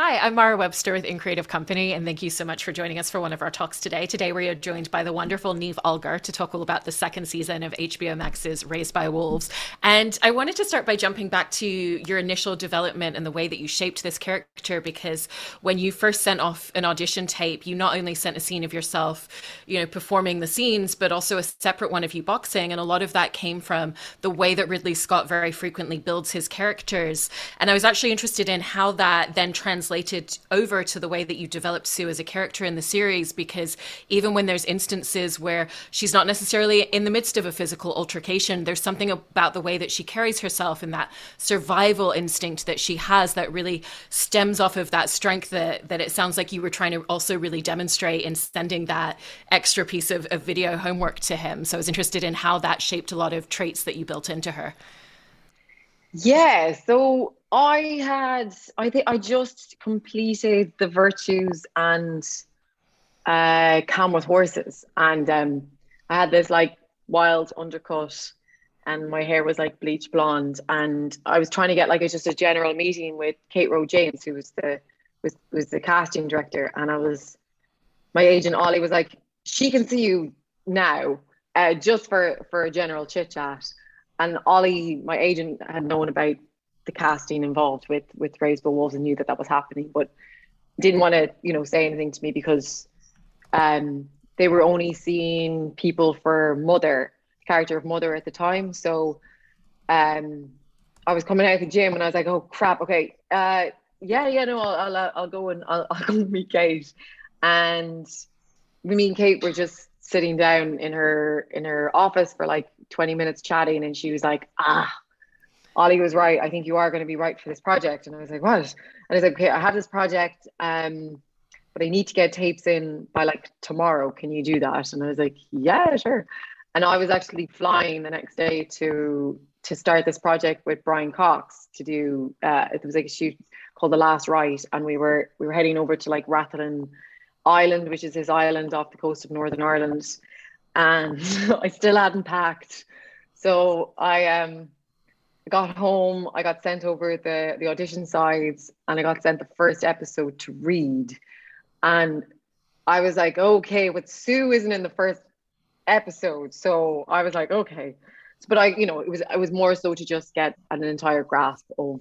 Hi, I'm Mara Webster with In Creative Company, and thank you so much for joining us for one of our talks today. Today, we are joined by the wonderful Niamh Algar to talk all about the second season of HBO Max's Raised by Wolves. And I wanted to start by jumping back to your initial development and the way that you shaped this character, because when you first sent off an audition tape, you not only sent a scene of yourself, you know, performing the scenes, but also a separate one of you boxing. And a lot of that came from the way that Ridley Scott very frequently builds his characters. And I was actually interested in how that then translates translated over to the way that you developed Sue as a character in the series because even when there's instances where she's not necessarily in the midst of a physical altercation, there's something about the way that she carries herself and that survival instinct that she has that really stems off of that strength that, that it sounds like you were trying to also really demonstrate in sending that extra piece of, of video homework to him. So I was interested in how that shaped a lot of traits that you built into her. Yeah, so I had, I think I just completed the virtues and uh, Calm with Horses, and um, I had this like wild undercut, and my hair was like bleach blonde, and I was trying to get like a, just a general meeting with Kate Rhodes James, who was the was was the casting director, and I was my agent Ollie was like, she can see you now, uh, just for for a general chit chat. And Ollie, my agent, had known about the casting involved with with Raised by Wolves and knew that that was happening, but didn't want to you know say anything to me because um, they were only seeing people for Mother, character of Mother at the time. So um, I was coming out of the gym and I was like, oh crap, okay, uh, yeah, yeah, no, I'll I'll, I'll go and I'll, I'll go meet Kate, and me and Kate were just sitting down in her in her office for like 20 minutes chatting and she was like ah Ollie was right. I think you are going to be right for this project. And I was like, what? And I was like, okay, I have this project, um, but I need to get tapes in by like tomorrow. Can you do that? And I was like, yeah, sure. And I was actually flying the next day to to start this project with Brian Cox to do. Uh, it was like a shoot called The Last Right, and we were we were heading over to like Rathlin Island, which is this island off the coast of Northern Ireland, and I still hadn't packed. So I um got home, I got sent over the, the audition sides and I got sent the first episode to read. And I was like, okay, but Sue isn't in the first episode. So I was like, okay. But I, you know, it was I was more so to just get an entire grasp of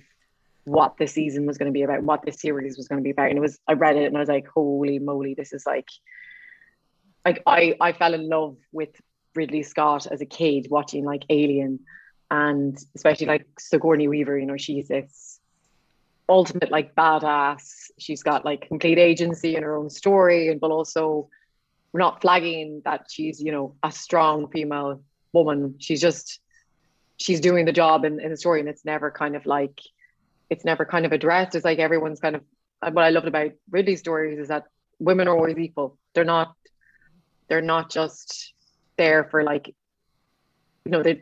what the season was going to be about, what the series was going to be about. And it was I read it and I was like, holy moly, this is like like I I fell in love with Ridley Scott as a kid watching like Alien and especially like Sigourney Weaver, you know, she's this ultimate like badass. She's got like complete agency in her own story, and but also we're not flagging that she's you know a strong female woman. She's just she's doing the job in, in the story, and it's never kind of like it's never kind of addressed. It's like everyone's kind of what I loved about Ridley's stories is that women are always equal. They're not they're not just there for like you know they,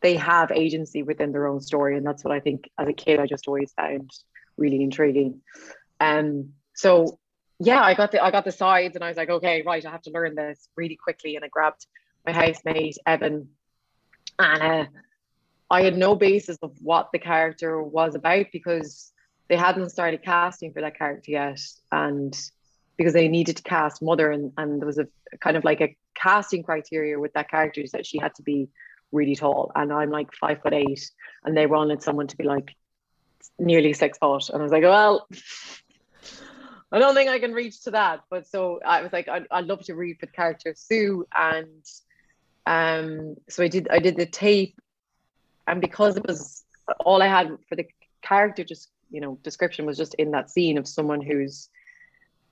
they have agency within their own story. And that's what i think as a kid i just always found really intriguing. Um so yeah i got the i got the sides and i was like okay right i have to learn this really quickly. And i grabbed my housemate evan. And uh, i had no basis of what the character was about because they hadn't started casting for that character yet. And because they needed to cast mother and, and there was a kind of like a casting criteria with that character is that she had to be really tall. And I'm like five foot eight and they wanted someone to be like nearly six foot. And I was like well I don't think I can reach to that. But so I was like I'd, I'd love to read for the character Sue. And um so I did I did the tape. And because it was all I had for the character just you know description was just in that scene of someone who's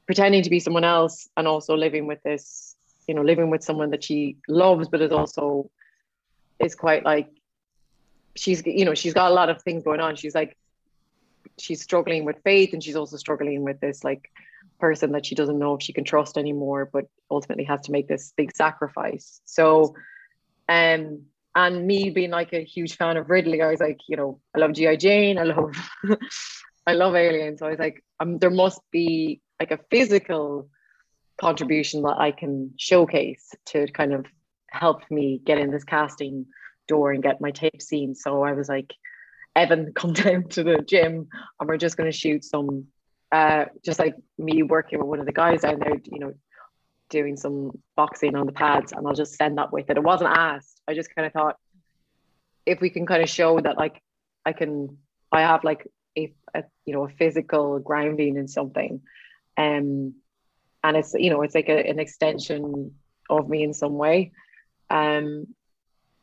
pretending to be someone else and also living with this you know living with someone that she loves but is also is quite like she's you know she's got a lot of things going on she's like she's struggling with faith and she's also struggling with this like person that she doesn't know if she can trust anymore but ultimately has to make this big sacrifice so um and me being like a huge fan of Ridley I was like you know I love G.I. Jane I love I love Alien so I was like um, there must be like a physical contribution that I can showcase to kind of help me get in this casting door and get my tape seen. So I was like, Evan, come down to the gym and we're just going to shoot some uh, just like me working with one of the guys down there, you know, doing some boxing on the pads, and I'll just send that with it. It wasn't asked. I just kind of thought if we can kind of show that like I can, I have like a, a you know a physical grounding in something, um, and it's you know it's like a, an extension of me in some way, um,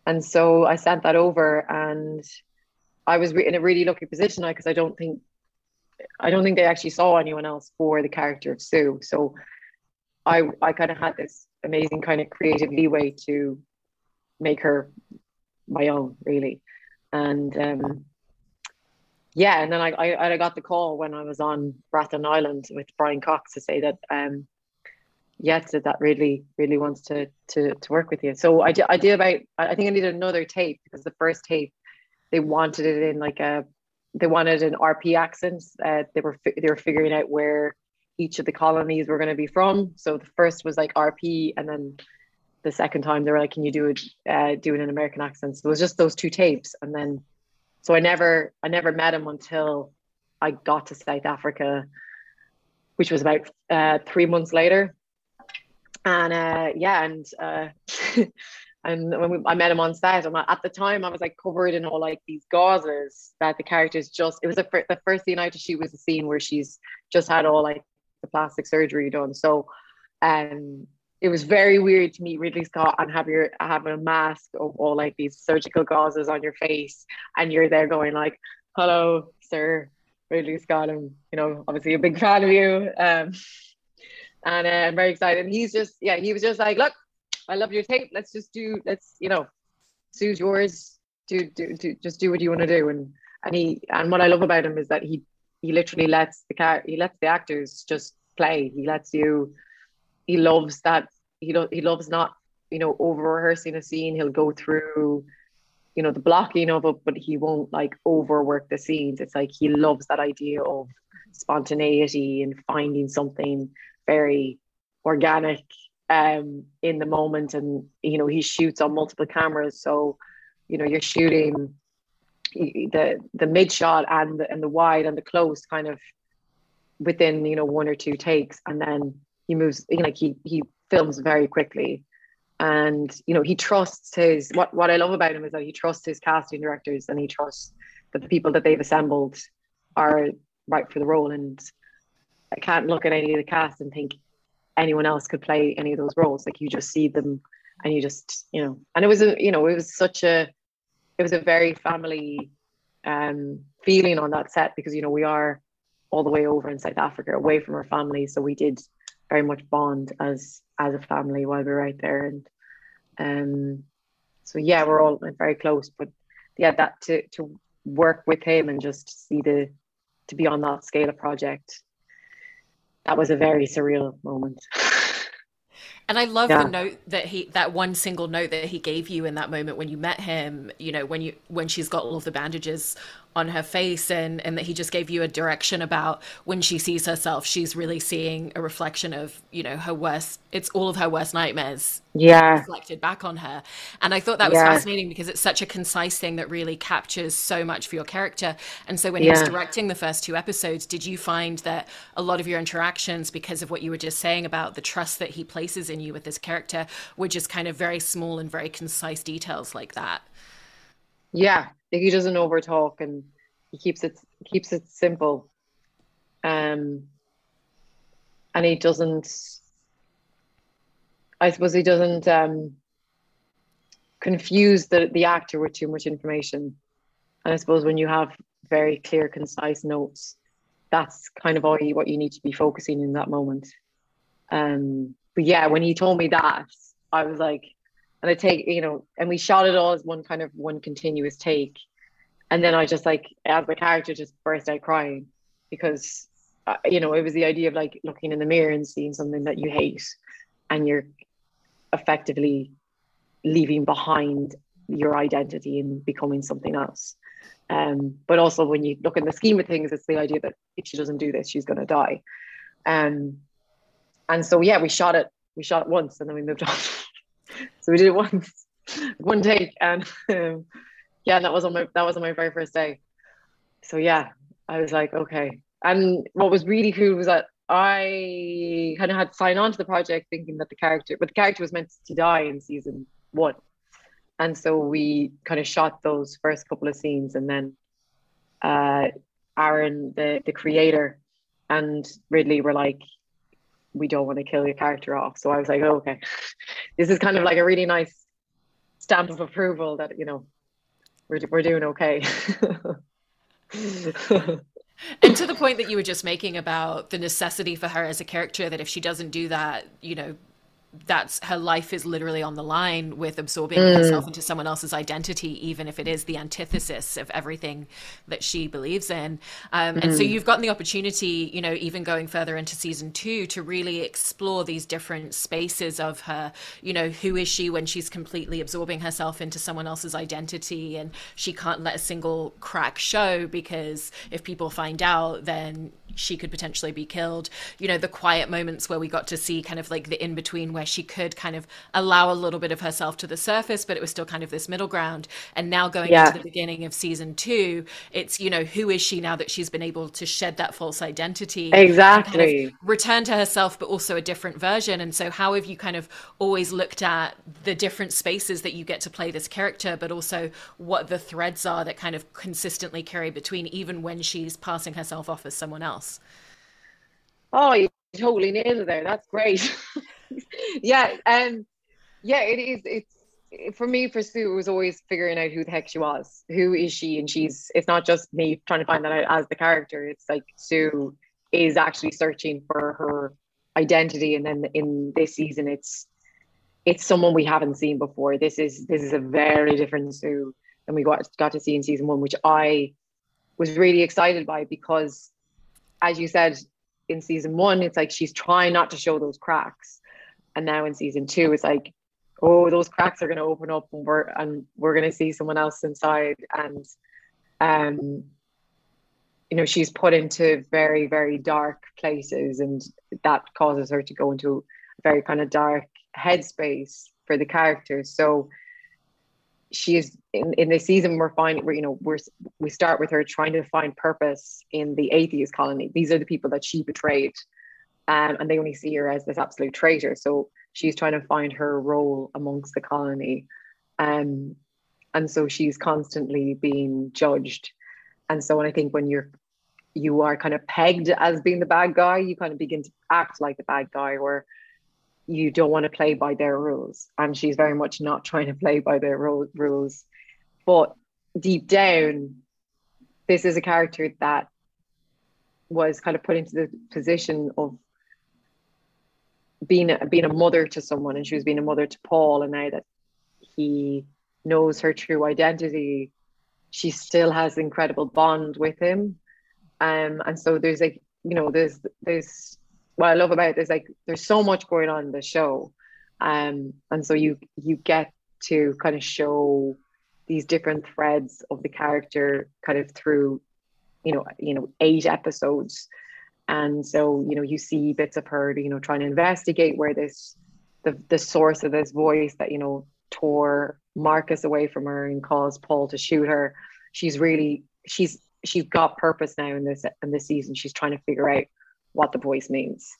and so I sent that over and. I was in a really lucky position because I don't think I don't think they actually saw anyone else for the character of Sue. So I I kind of had this amazing kind of creative leeway to make her my own, really. And um, yeah, and then I, I I got the call when I was on Rathlin Island with Brian Cox to say that um yeah, that that really really wants to to to work with you. So I I did about I think I needed another tape because the first tape they wanted it in like a they wanted an RP accent. Uh, they were they were figuring out where each of the colonies were going to be from. So the first was like RP, and then the second time they were like, "Can you do it uh, do it in American accent?" So it was just those two tapes, and then so I never I never met him until I got to South Africa, which was about uh, three months later. And uh, yeah, and uh, And when we, I met him on set, and at the time I was like covered in all like these gauzes that the characters just. It was a, the first scene I had to shoot was a scene where she's just had all like the plastic surgery done. So, um, it was very weird to meet Ridley Scott and have your have a mask of all like these surgical gauzes on your face, and you're there going like, "Hello, sir, Ridley Scott. I'm you know obviously a big fan of you." Um, and uh, I'm very excited. And he's just yeah, he was just like, "Look, I love your tape. Let's just do, let's, you know, Sue's yours. Do, do, do, just do what you want to do. And, and he, and what I love about him is that he, he literally lets the car, he lets the actors just play. He lets you, he loves that. He, lo- he loves not, you know, over rehearsing a scene. He'll go through, you know, the blocking of it, but he won't like overwork the scenes. It's like he loves that idea of spontaneity and finding something very organic um, in the moment, and you know he shoots on multiple cameras, so you know you're shooting the the mid shot and the, and the wide and the close kind of within you know one or two takes, and then he moves you know, like he he films very quickly and you know he trusts his what what I love about him is that he trusts his casting directors and he trusts that the people that they've assembled are right for the role and I can't look at any of the cast and think anyone else could play any of those roles. Like you just see them and you just, you know, and it was a, you know, it was such a, it was a very family um, feeling on that set because, you know, we are all the way over in South Africa away from our family. So we did very much bond as, as a family while we were out there. And um, so, yeah, we're all very close, but yeah, that to, to work with him and just see the, to be on that scale of project that was a very surreal moment. And I love yeah. the note that he that one single note that he gave you in that moment when you met him, you know, when you when she's got all of the bandages on her face and and that he just gave you a direction about when she sees herself she's really seeing a reflection of you know her worst it's all of her worst nightmares yeah. reflected back on her. And i thought that was yeah. fascinating because it's such a concise thing that really captures so much for your character. And so when yeah. he was directing the first two episodes did you find that a lot of your interactions because of what you were just saying about the trust that he places in you with this character were just kind of very small and very concise details like that? Yeah he doesn't over talk and he keeps it keeps it simple. Um, and he doesn't. I suppose he doesn't um, confuse the the actor with too much information. And I suppose when you have very clear, concise notes, that's kind of all you, what you need to be focusing in that moment. Um, but yeah, when he told me that, I was like, and I take, you know, and we shot it all as one kind of one continuous take. And then I just like, as the character, just burst out crying because, uh, you know, it was the idea of like looking in the mirror and seeing something that you hate and you're effectively leaving behind your identity and becoming something else. Um, but also when you look in the scheme of things, it's the idea that if she doesn't do this, she's going to die. Um, and so, yeah, we shot it, we shot it once and then we moved on. so we did it once, one take, and um, yeah, that was on my that was on my very first day. So yeah, I was like, okay, and what was really cool was that I kind of had to sign on to the project thinking that the character, but the character was meant to die in season one. And so we kind of shot those first couple of scenes and then uh, Aaron, the, the creator, and Ridley were like, we don't want to kill your character off. So I was like, oh, okay, this is kind of like a really nice stamp of approval that, you know, we're, we're doing okay. and to the point that you were just making about the necessity for her as a character that if she doesn't do that you know that's her life is literally on the line with absorbing mm. herself into someone else's identity, even if it is the antithesis of everything that she believes in. Um, mm. And so mm. you've gotten the opportunity, you know, even going further into season two, to really explore these different spaces of her. You know, who is she when she's completely absorbing herself into someone else's identity, and she can't let a single crack show because if people find out, then she could potentially be killed. You know, the quiet moments where we got to see kind of like the in between where she could kind of allow a little bit of herself to the surface, but it was still kind of this middle ground. And now going yeah. into the beginning of season two, it's, you know, who is she now that she's been able to shed that false identity? Exactly. Kind of return to herself, but also a different version. And so, how have you kind of always looked at the different spaces that you get to play this character, but also what the threads are that kind of consistently carry between, even when she's passing herself off as someone else? Else. Oh, you totally nailed it there. That's great. yeah, um, yeah, it is. It's for me. For Sue, it was always figuring out who the heck she was. Who is she? And she's. It's not just me trying to find that out as the character. It's like Sue is actually searching for her identity, and then in this season, it's it's someone we haven't seen before. This is this is a very different Sue than we got got to see in season one, which I was really excited by because as you said in season one, it's like she's trying not to show those cracks. And now in season two, it's like, oh, those cracks are going to open up and we're, and we're going to see someone else inside. And, um, you know, she's put into very, very dark places and that causes her to go into a very kind of dark headspace for the characters. So she is in, in this season we're finding where you know we're we start with her trying to find purpose in the atheist colony. These are the people that she betrayed um, and they only see her as this absolute traitor. So she's trying to find her role amongst the colony. Um, and so she's constantly being judged. And so when i think when you're you are kind of pegged as being the bad guy you kind of begin to act like the bad guy or you don't want to play by their rules. And she's very much not trying to play by their ro- rules. But deep down, this is a character that was kind of put into the position of being a, being a mother to someone, and she was being a mother to Paul. And now that he knows her true identity, she still has incredible bond with him. Um, and so there's like you know there's there's what I love about it is like there's so much going on in the show, um, and so you you get to kind of show these different threads of the character kind of through, you know, you know, eight episodes, and so you know you see bits of her, you know, trying to investigate where this the the source of this voice that you know tore Marcus away from her and caused Paul to shoot her. She's really she's she's got purpose now in this in this season. She's trying to figure out what the voice means.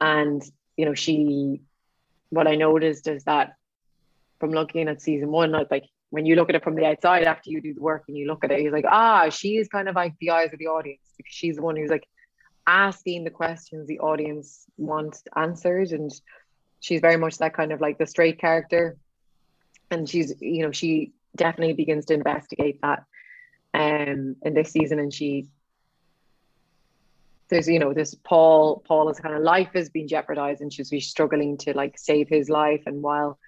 And, you know, she, what I noticed is that from looking at season one, like when you look at it from the outside after you do the work and you look at it, you're like, ah, she is kind of like the eyes of the audience because she's the one who's like asking the questions the audience wants answered. And she's very much that kind of like the straight character. And she's, you know, she definitely begins to investigate that um in this season and she there's you know this paul paul's kind of life has been jeopardized and she's struggling to like save his life. And while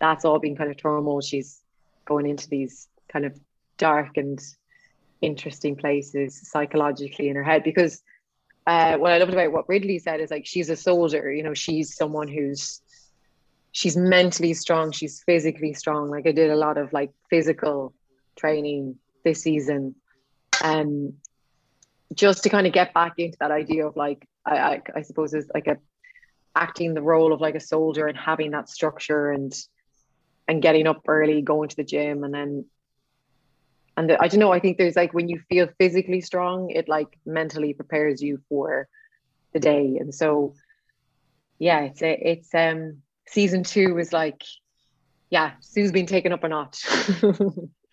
that's all been kind of turmoil she's going into these kind of dark and interesting places psychologically in her head. Because uh, what i loved about what ridley said is like she's a soldier you know she's someone who's she's mentally strong she's physically strong. Like i did a lot of like physical training this season. Um just to kind of get back into that idea of like I, I, I suppose is like a acting the role of like a soldier and having that structure and and getting up early, going to the gym, and then and the, I don't know. I think there's like when you feel physically strong, it like mentally prepares you for the day, and so yeah, it's a, it's um season two is like yeah, Sue's been taken up a notch.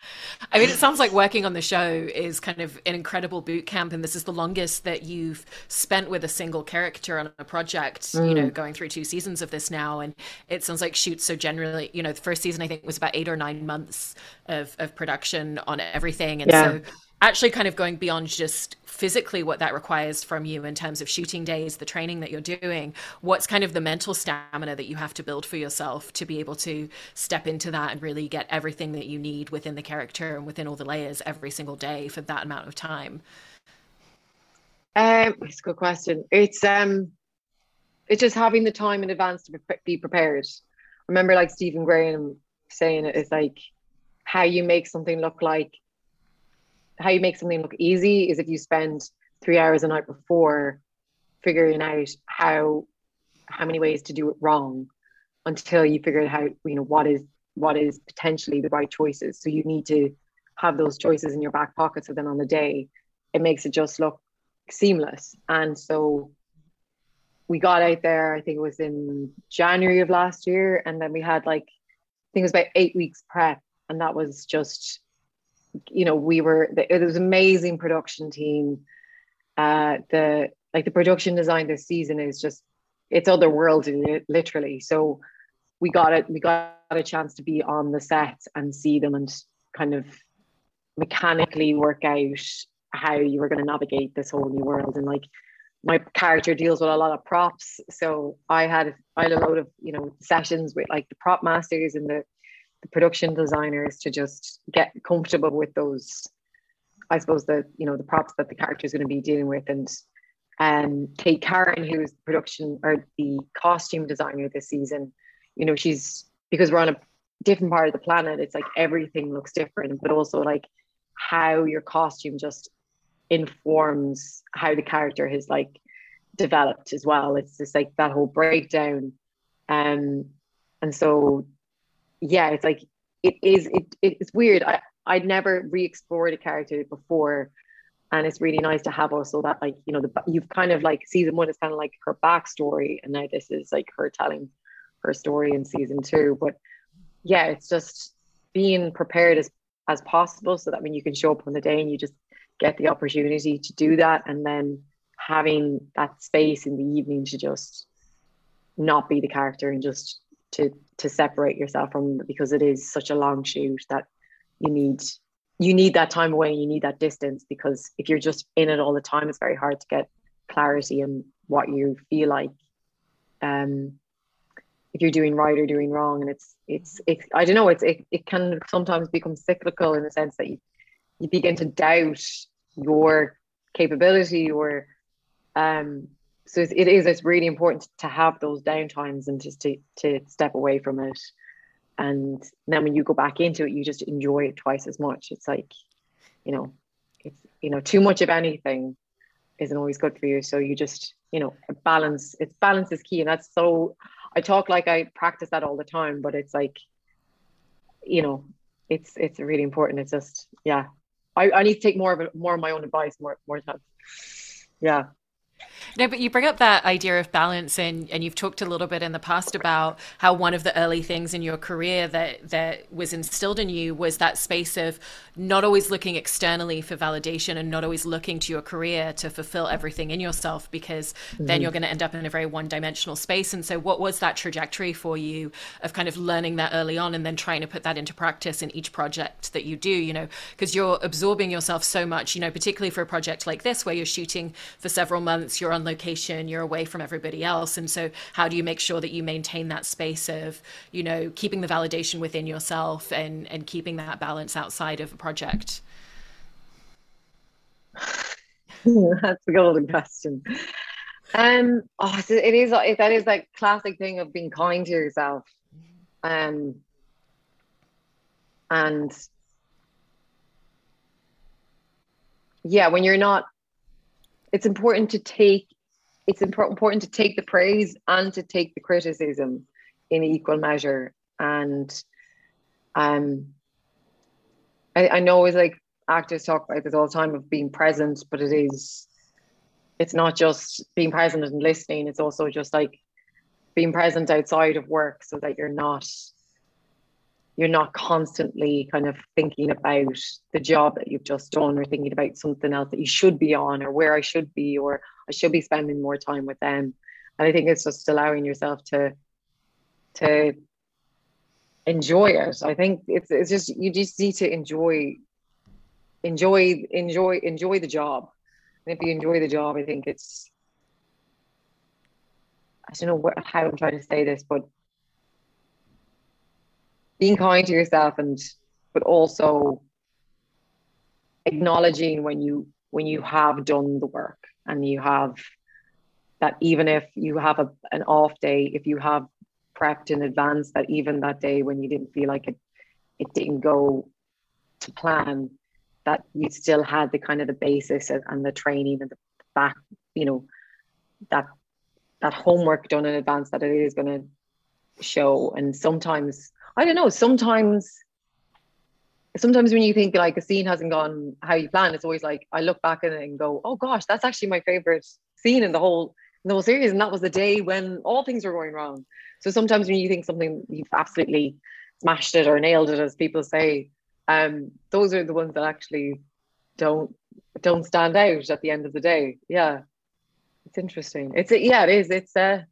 I mean, it sounds like working on the show is kind of an incredible boot camp, and this is the longest that you've spent with a single character on a project. Mm. You know, mm. going through two seasons of this now, and it sounds like shoots so generally. You know, the first season I think was about eight or nine months of of production on everything, and yeah. so actually kind of going beyond just physically what that requires from you in terms of shooting days, the training that you're doing, what's kind of the mental stamina that you have to build for yourself to be able to step into that and really get everything that you need within the character and within all the layers every single day for that amount of time? Um, it's a good question. It's um, it's just having the time in advance to be prepared. Remember like Stephen Graham saying it is like how you make something look like how you make something look easy is if you spend three hours a night before figuring out how how many ways to do it wrong until you figure out how you know what is what is potentially the right choices. So you need to have those choices in your back pocket so then on the day it makes it just look seamless. And so we got out there i think it was in january of last year and then we had like i think it was about eight weeks prep and that was just you know, we were it was amazing production team. Uh, the like the production design this season is just it's otherworldly, literally. So we got it. We got a chance to be on the set and see them and kind of mechanically work out how you were going to navigate this whole new world and like my character deals with a lot of props so i had i had a load of you know sessions with like the prop masters and the the production designers to just get comfortable with those i suppose the you know the props that the character is going to be dealing with and um kate carin who's the production or the costume designer this season you know she's because we're on a different part of the planet it's like everything looks different but also like how your costume just informs how the character has like developed as well. It's just like that whole breakdown. Um and so yeah, it's like it is. It, it's weird. I I'd never re-explored a character before, and it's really nice to have also that like you know the you've kind of like season one is kind of like her backstory, and now this is like her telling her story in season two. But yeah, it's just being prepared as as possible so that when you can show up on the day and you just get the opportunity to do that, and then having that space in the evening to just not be the character and just to to separate yourself from because it is such a long shoot that you need you need that time away and you need that distance because if you're just in it all the time it's very hard to get clarity and what you feel like um if you're doing right or doing wrong. And it's it's it's I don't know it's it, it can sometimes become cyclical in the sense that you you begin to doubt your capability or um so it is it's really important to have those downtimes and just to to step away from it. And then when you go back into it you just enjoy it twice as much. It's like you know it's you know too much of anything isn't always good for you. So you just you know balance it's balance is key. And that's so i talk like i practice that all the time but it's like you know it's it's really important. It's just yeah. I, I need to take more of it more of my own advice more more time. Yeah no, but you bring up that idea of balance, and, and you've talked a little bit in the past about how one of the early things in your career that, that was instilled in you was that space of not always looking externally for validation and not always looking to your career to fulfill everything in yourself, because mm-hmm. then you're going to end up in a very one dimensional space. And so, what was that trajectory for you of kind of learning that early on and then trying to put that into practice in each project that you do? You know, because you're absorbing yourself so much, you know, particularly for a project like this where you're shooting for several months, you're on location, you're away from everybody else. And so, how do you make sure that you maintain that space of, you know, keeping the validation within yourself and, and keeping that balance outside of a project? That's a golden question. Um, oh, it is. That is like classic thing of being kind to yourself. Um, and yeah, when you're not it's important to take it's important to take the praise and to take the criticism in equal measure. And um I, I know it's like actors talk about this all the time of being present, but it is it's not just being present and listening, it's also just like being present outside of work so that you're not you're not constantly kind of thinking about the job that you've just done or thinking about something else that you should be on or where I should be or I should be spending more time with them. And I think it's just allowing yourself to to enjoy it. I think it's it's just you just need to enjoy enjoy enjoy enjoy the job. And if you enjoy the job, I think it's I don't know what, how I'm trying to say this, but being kind to yourself and but also acknowledging when you when you have done the work and you have that even if you have a, an off day if you have prepped in advance that even that day when you didn't feel like it it didn't go to plan that you still had the kind of the basis and the training and the back you know that that homework done in advance that it is going to show. And sometimes i don't know sometimes sometimes when you think like a scene hasn't gone how you planned it's always like i look back it and go oh gosh that's actually my favorite scene in the whole in the whole series and that was the day when all things were going wrong so sometimes when you think something you've absolutely smashed it or nailed it, as people say, um, those are the ones that actually don't don't stand out at the end of the day. Yeah, it's interesting. It's yeah, it is. It's uh,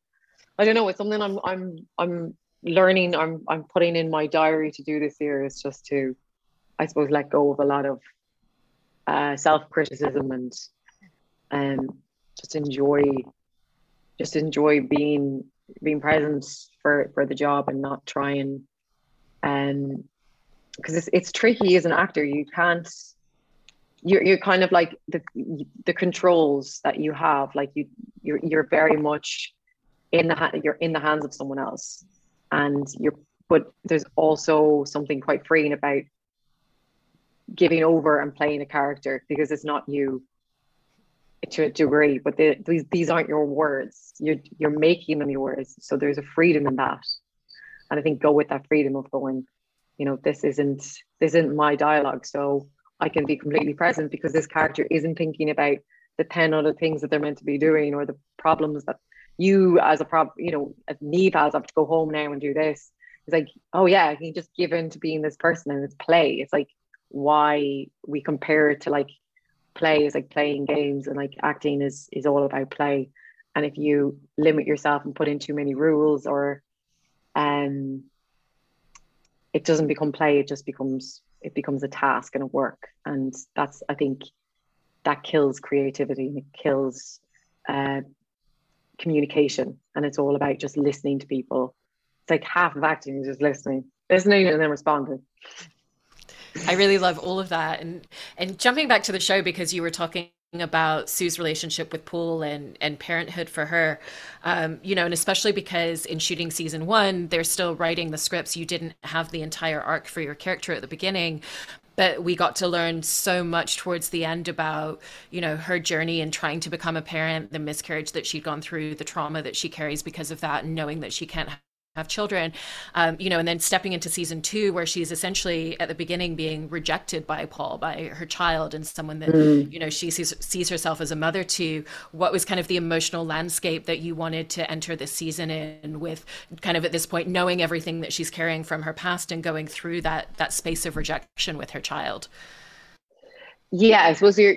I don't know. It's something I'm I'm I'm learning. I'm I'm putting in my diary to do this year is just to, I suppose, let go of a lot of uh, self criticism and um, just enjoy just enjoy being being present for for the job and not try and um because it's it's tricky as an actor you can't you're you're kind of like the the controls that you have like you you're you're very much in the you're in the hands of someone else and you're but there's also something quite freeing about giving over and playing a character because it's not you to a degree, but these these aren't your words. You're you're making them yours. So there's a freedom in that, and I think go with that freedom of going, you know, this isn't this isn't my dialogue, so I can be completely present because this character isn't thinking about the ten other things that they're meant to be doing or the problems that you as a prob you know as Niamh has have to go home now and do this. It's like, oh yeah, I can just give in to being this person and it's play. It's like why we compare it to like play is like playing games and like acting is is all about play and if you limit yourself and put in too many rules or um it doesn't become play it just becomes it becomes a task and a work and that's i think that kills creativity and it kills uh, communication and it's all about just listening to people it's like half of acting is just listening listening and then responding I really love all of that. And and jumping back to the show because you were talking about Sue's relationship with Paul and and parenthood for her, um, you know, and especially because in shooting season one, they're still writing the scripts. You didn't have the entire arc for your character at the beginning, but we got to learn so much towards the end about you know her journey and trying to become a parent, the miscarriage that she'd gone through, the trauma that she carries because of that, and knowing that she can't have children um, you know and then stepping into season two where she's essentially at the beginning being rejected by paul by her child and someone that mm. you know she sees, sees herself as a mother to. What was kind of the emotional landscape that you wanted to enter this season in with kind of at this point knowing everything that she's carrying from her past and going through that that space of rejection with her child? Yeah i suppose you're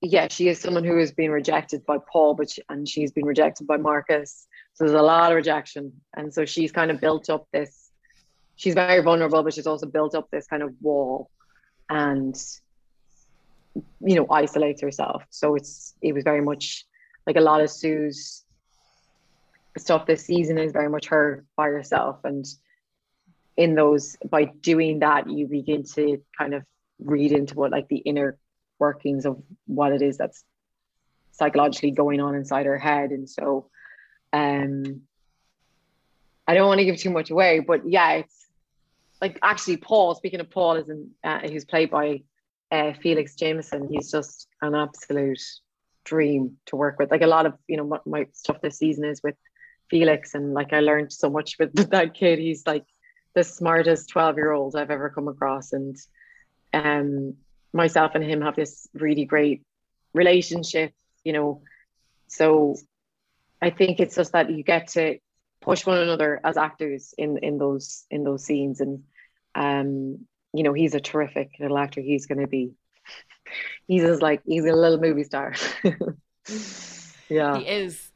yeah she is someone who has been rejected by paul but she, and she's been rejected by marcus so there's a lot of rejection. And so she's kind of built up this, she's very vulnerable, but she's also built up this kind of wall and, you know, isolates herself. So it's, it was very much like a lot of Sue's stuff this season is very much her by herself. And in those, by doing that, you begin to kind of read into what like the inner workings of what it is that's psychologically going on inside her head. And so, um, I don't want to give too much away, but yeah, it's like actually Paul. Speaking of Paul, is in uh, who's played by uh, Felix Jamieson. He's just an absolute dream to work with. Like a lot of you know my, my stuff this season is with Felix, and like I learned so much with, with that kid. He's like the smartest twelve year old I've ever come across, and um, myself and him have this really great relationship, you know. So I think it's just that you get to push one another as actors in in those in those scenes. And um you know he's a terrific little actor he's going to be he's just like he's a little movie star. Yeah. He is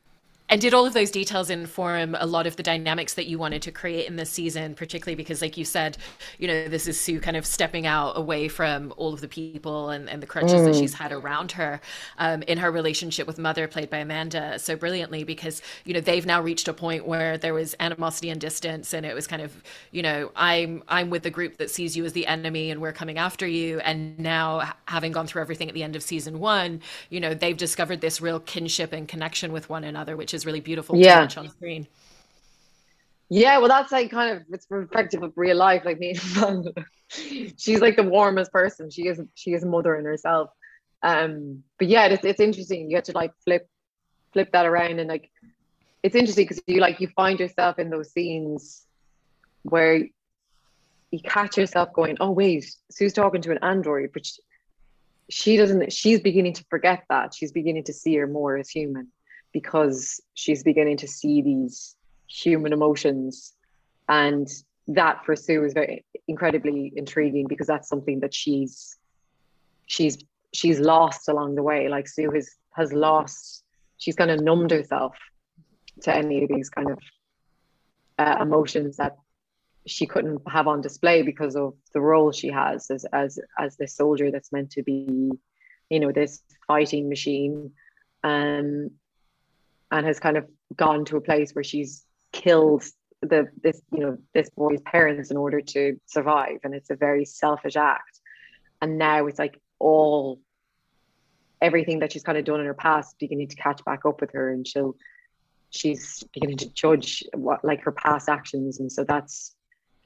and did all of those details inform a lot of the dynamics that you wanted to create in this season, particularly because, like you said, you know, this is Sue kind of stepping out away from all of the people and, and the crutches mm. that she's had around her um, in her relationship with Mother, played by Amanda so brilliantly, because, you know, they've now reached a point where there was animosity and distance, and it was kind of, you know, I'm I'm with the group that sees you as the enemy and we're coming after you. And now, having gone through everything at the end of season one, you know, they've discovered this real kinship and connection with one another, which is is really beautiful yeah. to watch on screen. Yeah, well, that's like kind of it's reflective of real life. Like me, she's like the warmest person. She is she is a mother in herself. Um, but yeah, it's it's interesting. You have to like flip flip that around and like it's interesting because you like you find yourself in those scenes where you catch yourself going, oh wait, Sue's talking to an android, but she, she doesn't. She's beginning to forget that. She's beginning to see her more as human because she's beginning to see these human emotions. And that for Sue is very incredibly intriguing because that's something that she's she's she's lost along the way. Like Sue has has lost she's kind of numbed herself to any of these kind of uh, emotions that she couldn't have on display because of the role she has as as as this soldier that's meant to be you know this fighting machine. Um and has kind of gone to a place where she's killed the this you know this boy's parents in order to survive. And it's a very selfish act. And now it's like all everything that she's kind of done in her past beginning to catch back up with her. And she'll she's beginning to judge what like her past actions. And so that's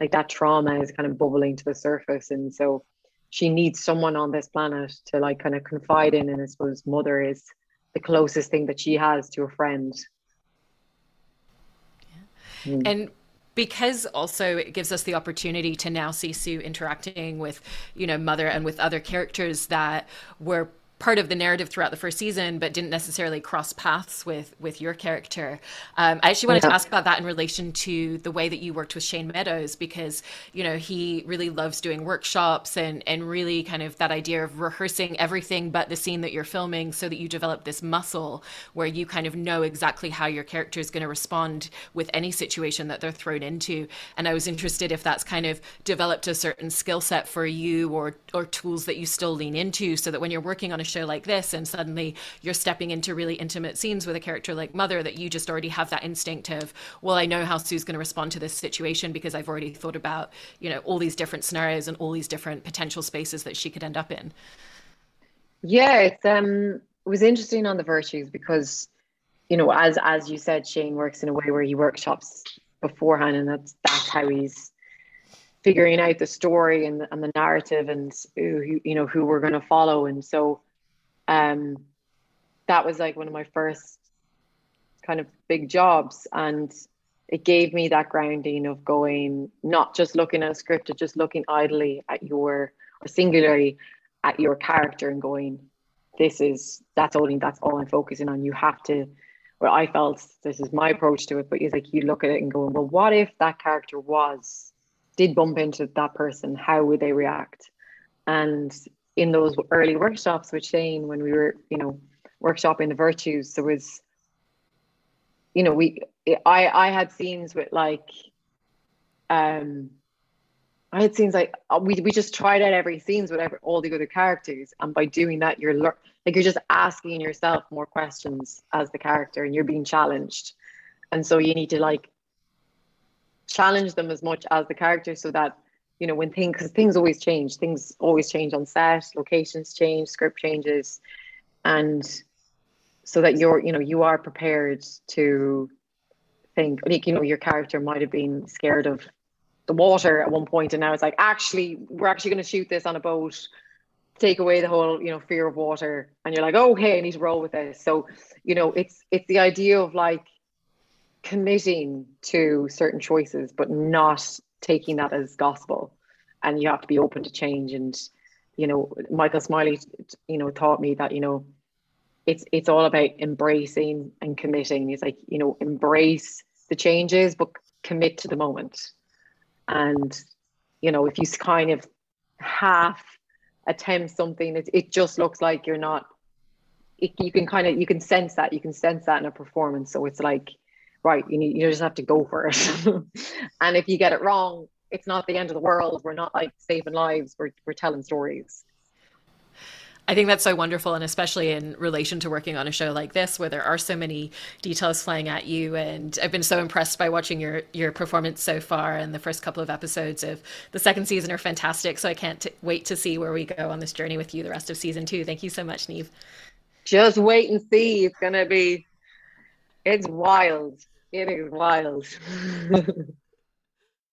like that trauma is kind of bubbling to the surface. And so she needs someone on this planet to like kind of confide in. And i suppose mother is the closest thing that she has to a friend. Yeah. Mm. And because also it gives us the opportunity to now see Sue interacting with, you know, Mother and with other characters that were part of the narrative throughout the first season, but didn't necessarily cross paths with with your character. Um, I actually wanted yeah. to ask about that in relation to the way that you worked with Shane Meadows, because you know he really loves doing workshops and and really kind of that idea of rehearsing everything but the scene that you're filming, so that you develop this muscle where you kind of know exactly how your character is going to respond with any situation that they're thrown into. And I was interested if that's kind of developed a certain skill set for you or or tools that you still lean into, so that when you're working on a show like this and suddenly you're stepping into really intimate scenes with a character like mother that you just already have that instinct of well i know how sue's going to respond to this situation because i've already thought about you know all these different scenarios and all these different potential spaces that she could end up in. Yeah it's um it was interesting on the virtues because you know as as you said shane works in a way where he workshops beforehand and that's that's how he's figuring out the story and, and the narrative and you know who we're going to follow. And so um, that was like one of my first kind of big jobs and it gave me that grounding of going not just looking at a script but just looking idly at your or singularly at your character and going this is that's only that's all i'm focusing on. You have to well i felt this is my approach to it but it's like you look at it and go well what if that character was did bump into that person? How would they react? And in those early workshops with Shane when we were, you know, workshopping the virtues, there was, you know, we I I had scenes with like um I had scenes like uh, we we just tried out every scenes with every, all the other characters, and by doing that, you're like you're just asking yourself more questions as the character, and you're being challenged, and so you need to like challenge them as much as the character, so that you know when things because things always change. Things always change on set locations change script changes. And so that you're you know you are prepared to think like you know your character might have been scared of the water at one point and now it's like actually we're actually going to shoot this on a boat. Take away the whole you know fear of water. And you're like okay i need to roll with this. So you know it's it's the idea of like committing to certain choices but not taking that as gospel and you have to be open to change and you know, Michael Smiley, you know, taught me that, you know, it's it's all about embracing and committing. It's like, you know, embrace the changes, but commit to the moment. And, you know, if you kind of half attempt something, it, it just looks like you're not, it, you can kind of, you can sense that, you can sense that in a performance. So it's like, right, you need, you just have to go for it. and if you get it wrong, it's not the end of the world. We're not like saving lives. We're, we're telling stories. I think that's so wonderful, and especially in relation to working on a show like this, where there are so many details flying at you. And I've been so impressed by watching your your performance so far, and the first couple of episodes of the second season are fantastic. So I can't t- wait to see where we go on this journey with you the rest of season two. Thank you so much, Niamh. Just wait and see. It's gonna be, it's wild. It is wild.